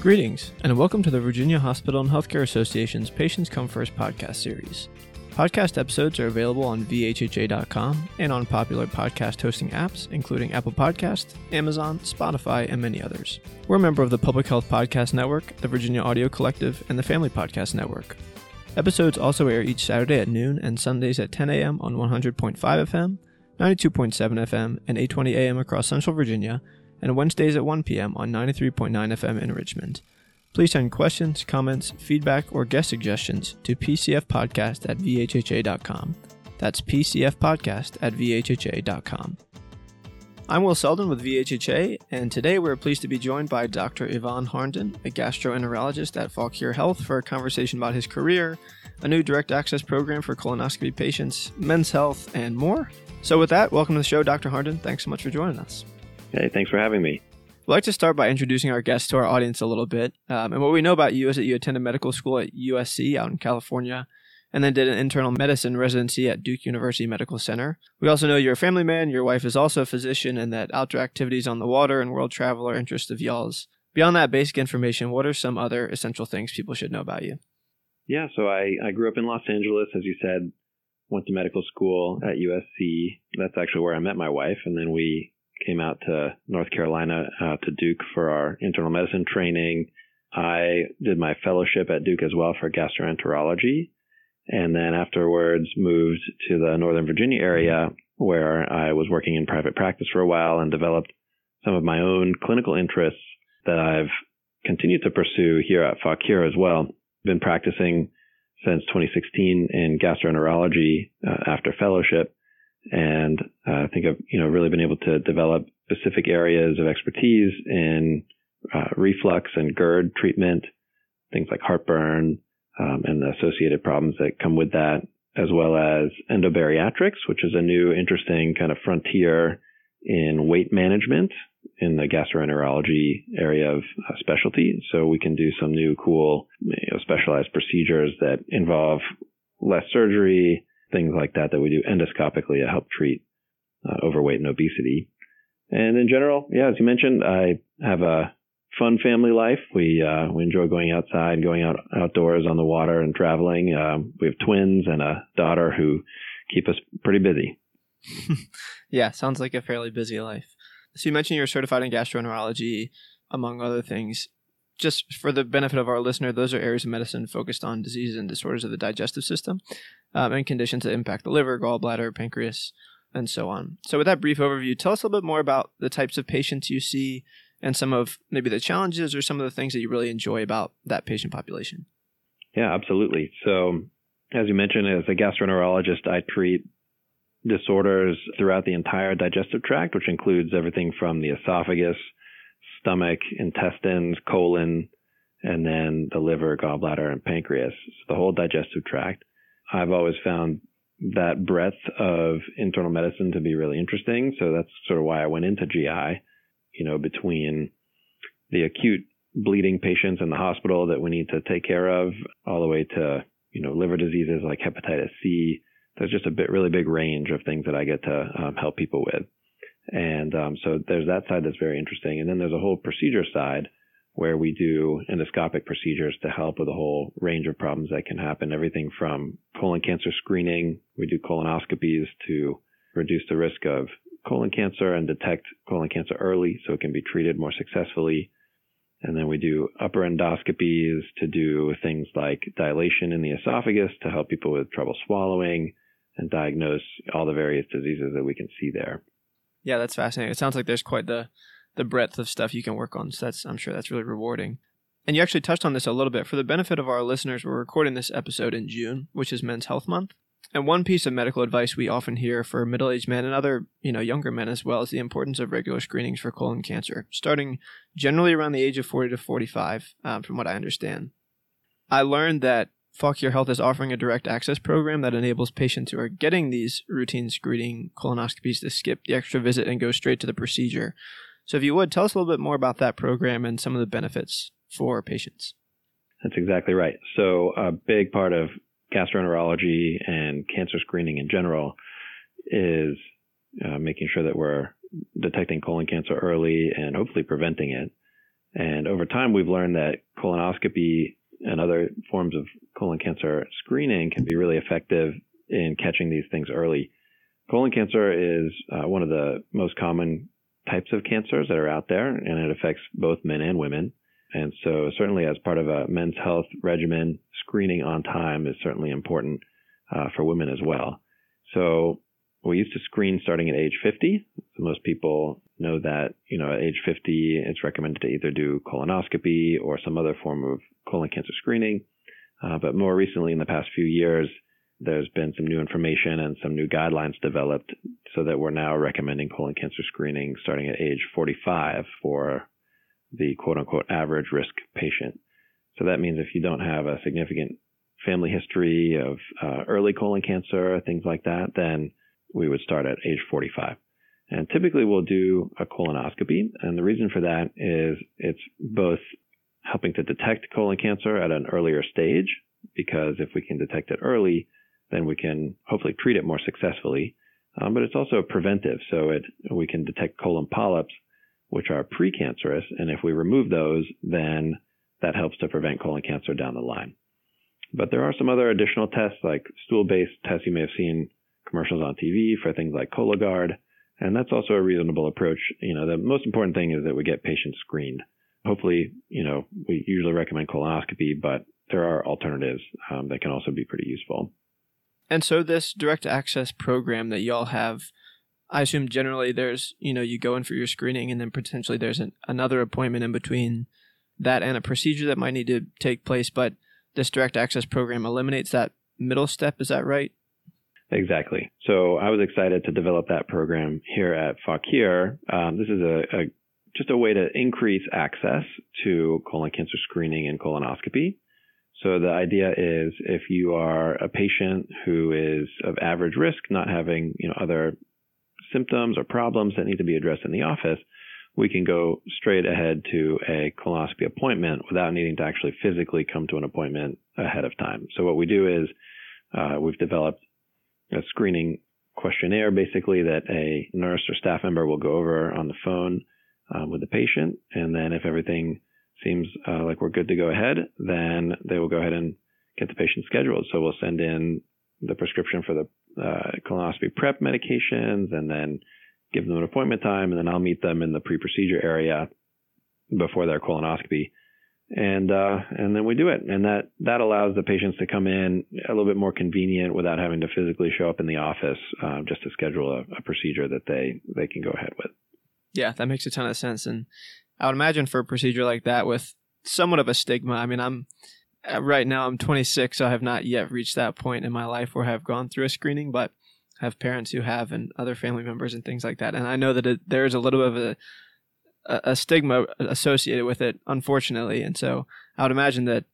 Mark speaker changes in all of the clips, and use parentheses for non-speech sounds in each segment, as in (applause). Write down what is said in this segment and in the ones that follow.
Speaker 1: Greetings, and welcome to the Virginia Hospital and Healthcare Association's Patients Come First podcast series. Podcast episodes are available on VHHA.com and on popular podcast hosting apps, including Apple Podcast, Amazon, Spotify, and many others. We're a member of the Public Health Podcast Network, the Virginia Audio Collective, and the Family Podcast Network. Episodes also air each Saturday at noon and Sundays at 10 a.m. on 100.5 FM, 92.7 FM, and 820 a.m. across Central Virginia, and Wednesdays at 1 p.m. on 93.9 FM in Richmond. Please send questions, comments, feedback, or guest suggestions to pcfpodcast at vhha.com. That's pcfpodcast at vhha.com. I'm Will Selden with VHHA, and today we're pleased to be joined by Dr. Ivan Harnden, a gastroenterologist at Fauquier Health, for a conversation about his career, a new direct access program for colonoscopy patients, men's health, and more. So, with that, welcome to the show, Dr. Harnden. Thanks so much for joining us.
Speaker 2: Hey, thanks for having me.
Speaker 1: I'd like to start by introducing our guest to our audience a little bit. Um, and what we know about you is that you attended medical school at USC out in California and then did an internal medicine residency at Duke University Medical Center. We also know you're a family man, your wife is also a physician, and that outdoor activities on the water and world travel are interests of y'all's. Beyond that basic information, what are some other essential things people should know about you?
Speaker 2: Yeah, so I, I grew up in Los Angeles, as you said, went to medical school at USC. That's actually where I met my wife, and then we came out to North Carolina uh, to Duke for our internal medicine training. I did my fellowship at Duke as well for gastroenterology, and then afterwards moved to the Northern Virginia area where I was working in private practice for a while and developed some of my own clinical interests that I've continued to pursue here at Fauquier as well. Been practicing since 2016 in gastroenterology uh, after fellowship and uh, I think I've you know really been able to develop specific areas of expertise in uh, reflux and GERD treatment, things like heartburn um, and the associated problems that come with that, as well as endobariatrics, which is a new interesting kind of frontier in weight management in the gastroenterology area of uh, specialty. So we can do some new cool you know, specialized procedures that involve less surgery, things like that that we do endoscopically to help treat uh, overweight and obesity. And in general, yeah, as you mentioned, I have a fun family life. We uh, we enjoy going outside, going out outdoors on the water and traveling. Um, we have twins and a daughter who keep us pretty busy. (laughs)
Speaker 1: yeah, sounds like a fairly busy life. So you mentioned you're certified in gastroenterology, among other things just for the benefit of our listener, those are areas of medicine focused on diseases and disorders of the digestive system um, and conditions that impact the liver, gallbladder, pancreas, and so on. So, with that brief overview, tell us a little bit more about the types of patients you see and some of maybe the challenges or some of the things that you really enjoy about that patient population.
Speaker 2: Yeah, absolutely. So, as you mentioned, as a gastroenterologist, I treat disorders throughout the entire digestive tract, which includes everything from the esophagus stomach, intestines, colon, and then the liver, gallbladder, and pancreas. So the whole digestive tract. I've always found that breadth of internal medicine to be really interesting. So that's sort of why I went into GI, you know, between the acute bleeding patients in the hospital that we need to take care of all the way to, you know, liver diseases like hepatitis C. There's just a bit, really big range of things that I get to um, help people with. And um, so there's that side that's very interesting. And then there's a whole procedure side where we do endoscopic procedures to help with a whole range of problems that can happen. Everything from colon cancer screening, we do colonoscopies to reduce the risk of colon cancer and detect colon cancer early so it can be treated more successfully. And then we do upper endoscopies to do things like dilation in the esophagus to help people with trouble swallowing and diagnose all the various diseases that we can see there.
Speaker 1: Yeah, that's fascinating. It sounds like there's quite the the breadth of stuff you can work on. So that's I'm sure that's really rewarding. And you actually touched on this a little bit. For the benefit of our listeners, we're recording this episode in June, which is Men's Health Month. And one piece of medical advice we often hear for middle-aged men and other, you know, younger men as well is the importance of regular screenings for colon cancer, starting generally around the age of 40 to 45, um, from what I understand. I learned that Fauquier Health is offering a direct access program that enables patients who are getting these routine screening colonoscopies to skip the extra visit and go straight to the procedure. So, if you would, tell us a little bit more about that program and some of the benefits for patients.
Speaker 2: That's exactly right. So, a big part of gastroenterology and cancer screening in general is uh, making sure that we're detecting colon cancer early and hopefully preventing it. And over time, we've learned that colonoscopy and other forms of colon cancer screening can be really effective in catching these things early. Colon cancer is uh, one of the most common types of cancers that are out there, and it affects both men and women. And so, certainly, as part of a men's health regimen, screening on time is certainly important uh, for women as well. So, we used to screen starting at age 50. So most people know that, you know, at age 50, it's recommended to either do colonoscopy or some other form of colon cancer screening. Uh, but more recently, in the past few years, there's been some new information and some new guidelines developed so that we're now recommending colon cancer screening starting at age 45 for the quote unquote average risk patient. So that means if you don't have a significant family history of uh, early colon cancer, things like that, then we would start at age 45. And typically we'll do a colonoscopy. And the reason for that is it's both helping to detect colon cancer at an earlier stage, because if we can detect it early, then we can hopefully treat it more successfully. Um, but it's also preventive. So it, we can detect colon polyps, which are precancerous. And if we remove those, then that helps to prevent colon cancer down the line. But there are some other additional tests like stool based tests you may have seen commercials on TV for things like Cologuard. And that's also a reasonable approach. You know, the most important thing is that we get patients screened. Hopefully, you know, we usually recommend colonoscopy, but there are alternatives um, that can also be pretty useful.
Speaker 1: And so, this direct access program that y'all have, I assume generally there's, you know, you go in for your screening and then potentially there's an, another appointment in between that and a procedure that might need to take place. But this direct access program eliminates that middle step. Is that right?
Speaker 2: Exactly. So I was excited to develop that program here at Fauquier. Um, this is a, a, just a way to increase access to colon cancer screening and colonoscopy. So the idea is if you are a patient who is of average risk, not having you know other symptoms or problems that need to be addressed in the office, we can go straight ahead to a colonoscopy appointment without needing to actually physically come to an appointment ahead of time. So what we do is uh, we've developed a screening questionnaire basically that a nurse or staff member will go over on the phone um, with the patient. And then if everything seems uh, like we're good to go ahead, then they will go ahead and get the patient scheduled. So we'll send in the prescription for the uh, colonoscopy prep medications and then give them an appointment time. And then I'll meet them in the pre-procedure area before their colonoscopy and uh, and then we do it, and that that allows the patients to come in a little bit more convenient without having to physically show up in the office uh, just to schedule a, a, procedure that they they can go ahead with.
Speaker 1: Yeah, that makes a ton of sense, and I would imagine for a procedure like that with somewhat of a stigma. I mean, I'm uh, right now I'm 26, so I have not yet reached that point in my life where I've gone through a screening, but I have parents who have and other family members and things like that, and I know that it, there is a little bit of a a, stigma associated with it, unfortunately. And so I would imagine that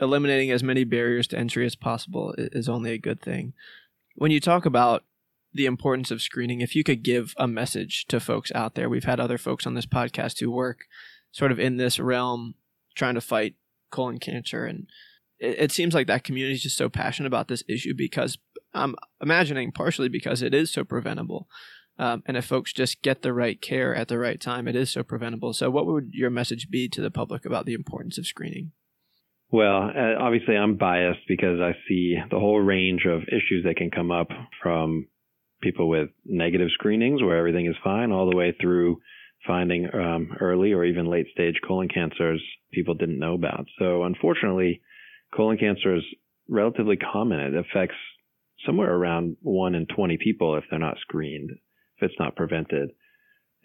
Speaker 1: eliminating as many barriers to entry as possible is only a good thing. When you talk about the importance of screening, if you could give a message to folks out there, we've had other folks on this podcast who work sort of in this realm trying to fight colon cancer. And it, it seems like that community is just so passionate about this issue because I'm imagining partially because it is so preventable. Um, and if folks just get the right care at the right time, it is so preventable. So, what would your message be to the public about the importance of screening?
Speaker 2: Well, uh, obviously, I'm biased because I see the whole range of issues that can come up from people with negative screenings where everything is fine, all the way through finding um, early or even late stage colon cancers people didn't know about. So, unfortunately, colon cancer is relatively common. It affects somewhere around 1 in 20 people if they're not screened if it's not prevented.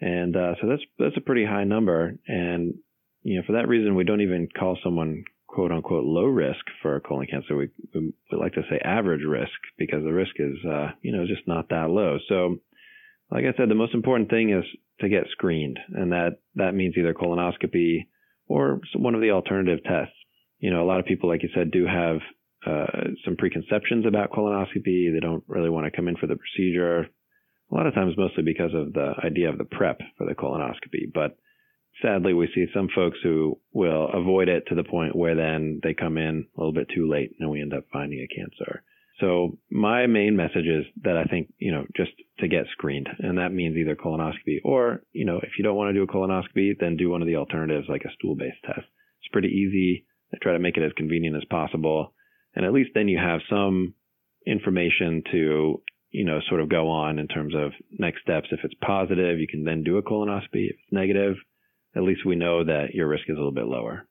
Speaker 2: And uh, so that's that's a pretty high number. And you know, for that reason, we don't even call someone quote unquote low risk for colon cancer. We, we, we like to say average risk because the risk is uh, you know just not that low. So, like I said, the most important thing is to get screened, and that that means either colonoscopy or one of the alternative tests. You know, a lot of people, like you said, do have uh, some preconceptions about colonoscopy. They don't really want to come in for the procedure a lot of times mostly because of the idea of the prep for the colonoscopy. But sadly, we see some folks who will avoid it to the point where then they come in a little bit too late and we end up finding a cancer. So my main message is that I think, you know, just to get screened. And that means either colonoscopy or, you know, if you don't want to do a colonoscopy, then do one of the alternatives like a stool based test. It's pretty easy. I try to make it as convenient as possible. And at least then you have some information to, you know, sort of go on in terms of next steps. If it's positive, you can then do a colonoscopy. If it's negative, at least we know that your risk is a little bit lower.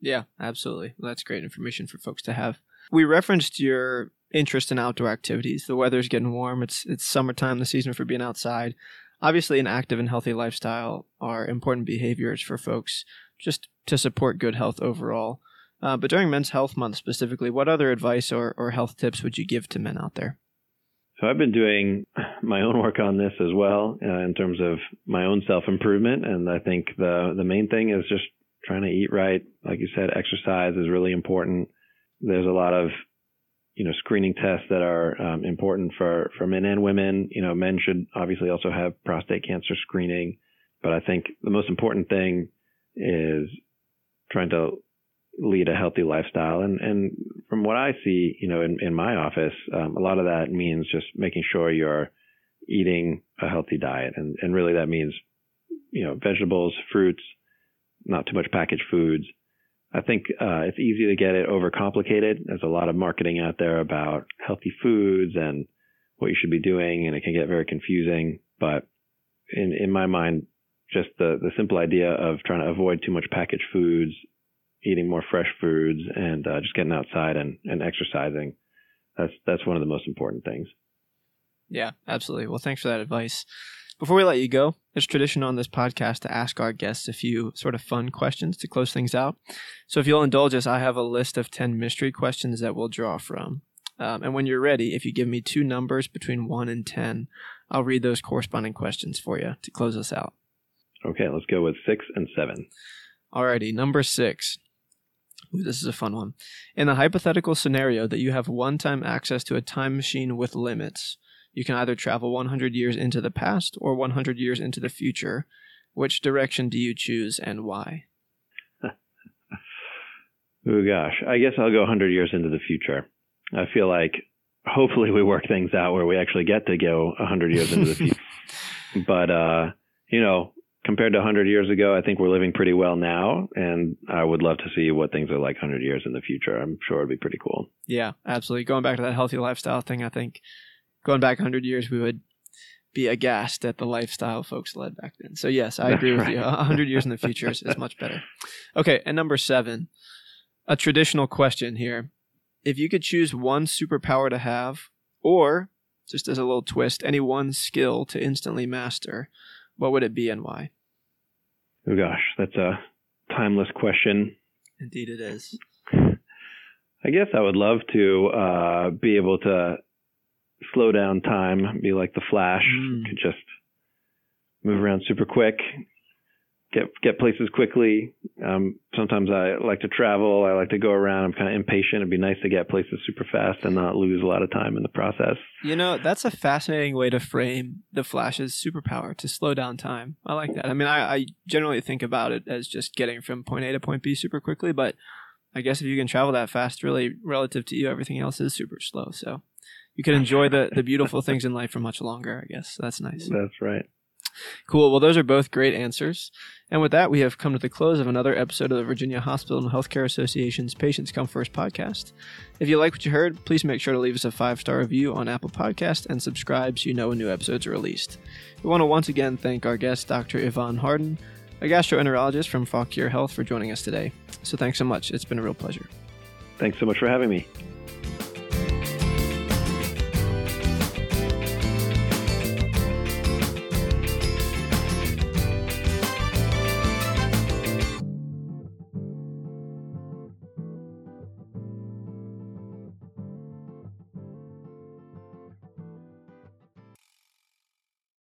Speaker 1: Yeah, absolutely. Well, that's great information for folks to have. We referenced your interest in outdoor activities. The weather's getting warm. It's it's summertime, the season for being outside. Obviously, an active and healthy lifestyle are important behaviors for folks just to support good health overall. Uh, but during Men's Health Month specifically, what other advice or, or health tips would you give to men out there?
Speaker 2: So I've been doing my own work on this as well uh, in terms of my own self improvement, and I think the the main thing is just trying to eat right. Like you said, exercise is really important. There's a lot of you know screening tests that are um, important for for men and women. You know, men should obviously also have prostate cancer screening, but I think the most important thing is trying to lead a healthy lifestyle. And, and from what I see, you know, in, in my office, um, a lot of that means just making sure you're eating a healthy diet. And, and really that means, you know, vegetables, fruits, not too much packaged foods. I think uh, it's easy to get it overcomplicated. There's a lot of marketing out there about healthy foods and what you should be doing, and it can get very confusing. But in in my mind, just the the simple idea of trying to avoid too much packaged foods eating more fresh foods and uh, just getting outside and, and exercising. That's that's one of the most important things.
Speaker 1: Yeah, absolutely. Well, thanks for that advice. Before we let you go, it's tradition on this podcast to ask our guests a few sort of fun questions to close things out. So if you'll indulge us, I have a list of 10 mystery questions that we'll draw from. Um, and when you're ready, if you give me two numbers between 1 and 10, I'll read those corresponding questions for you to close us out.
Speaker 2: Okay, let's go with 6 and 7.
Speaker 1: Alrighty, number 6. Ooh, this is a fun one. In the hypothetical scenario that you have one time access to a time machine with limits, you can either travel 100 years into the past or 100 years into the future. Which direction do you choose and why? (laughs)
Speaker 2: oh gosh, I guess I'll go 100 years into the future. I feel like hopefully we work things out where we actually get to go 100 years into the (laughs) future. but uh, you know, compared to 100 years ago, I think we're living pretty well now. And I would love to see what things are like 100 years in the future. I'm sure it'd be pretty cool.
Speaker 1: Yeah, absolutely. Going back to that healthy lifestyle thing, I think going back 100 years, we would be aghast at the lifestyle folks led back then. So, yes, I (laughs) agree with you. 100 years in the future is, is much better. Okay, and number seven, a traditional question here. If you could choose one superpower to have, or just as a little twist, any one skill to instantly master, what would it be and why?
Speaker 2: Oh gosh, that's a timeless question.
Speaker 1: Indeed, it is.
Speaker 2: I guess I would love to uh, be able to slow down time, be like the Flash, mm. could just move around super quick, get get places quickly. Um, sometimes I like to travel. I like to go around. I'm kind of impatient. It'd be nice to get places super fast and not lose a lot of time in the process.
Speaker 1: You know, that's a fascinating way to frame the Flash's superpower to slow down time. I like that. I mean, I, I generally think about it as just getting from point A to point B super quickly, but I guess if you can travel that fast, really relative to you, everything else is super slow. So you can enjoy the the beautiful things in life for much longer. I guess that's nice.
Speaker 2: That's right.
Speaker 1: Cool. Well, those are both great answers. And with that, we have come to the close of another episode of the Virginia Hospital and Healthcare Association's Patients Come First podcast. If you like what you heard, please make sure to leave us a five star review on Apple Podcast and subscribe so you know when new episodes are released. We want to once again thank our guest, Dr. Ivan Harnden, a gastroenterologist from Fauquier Health, for joining us today. So thanks so much. It's been a real pleasure.
Speaker 2: Thanks so much for having me.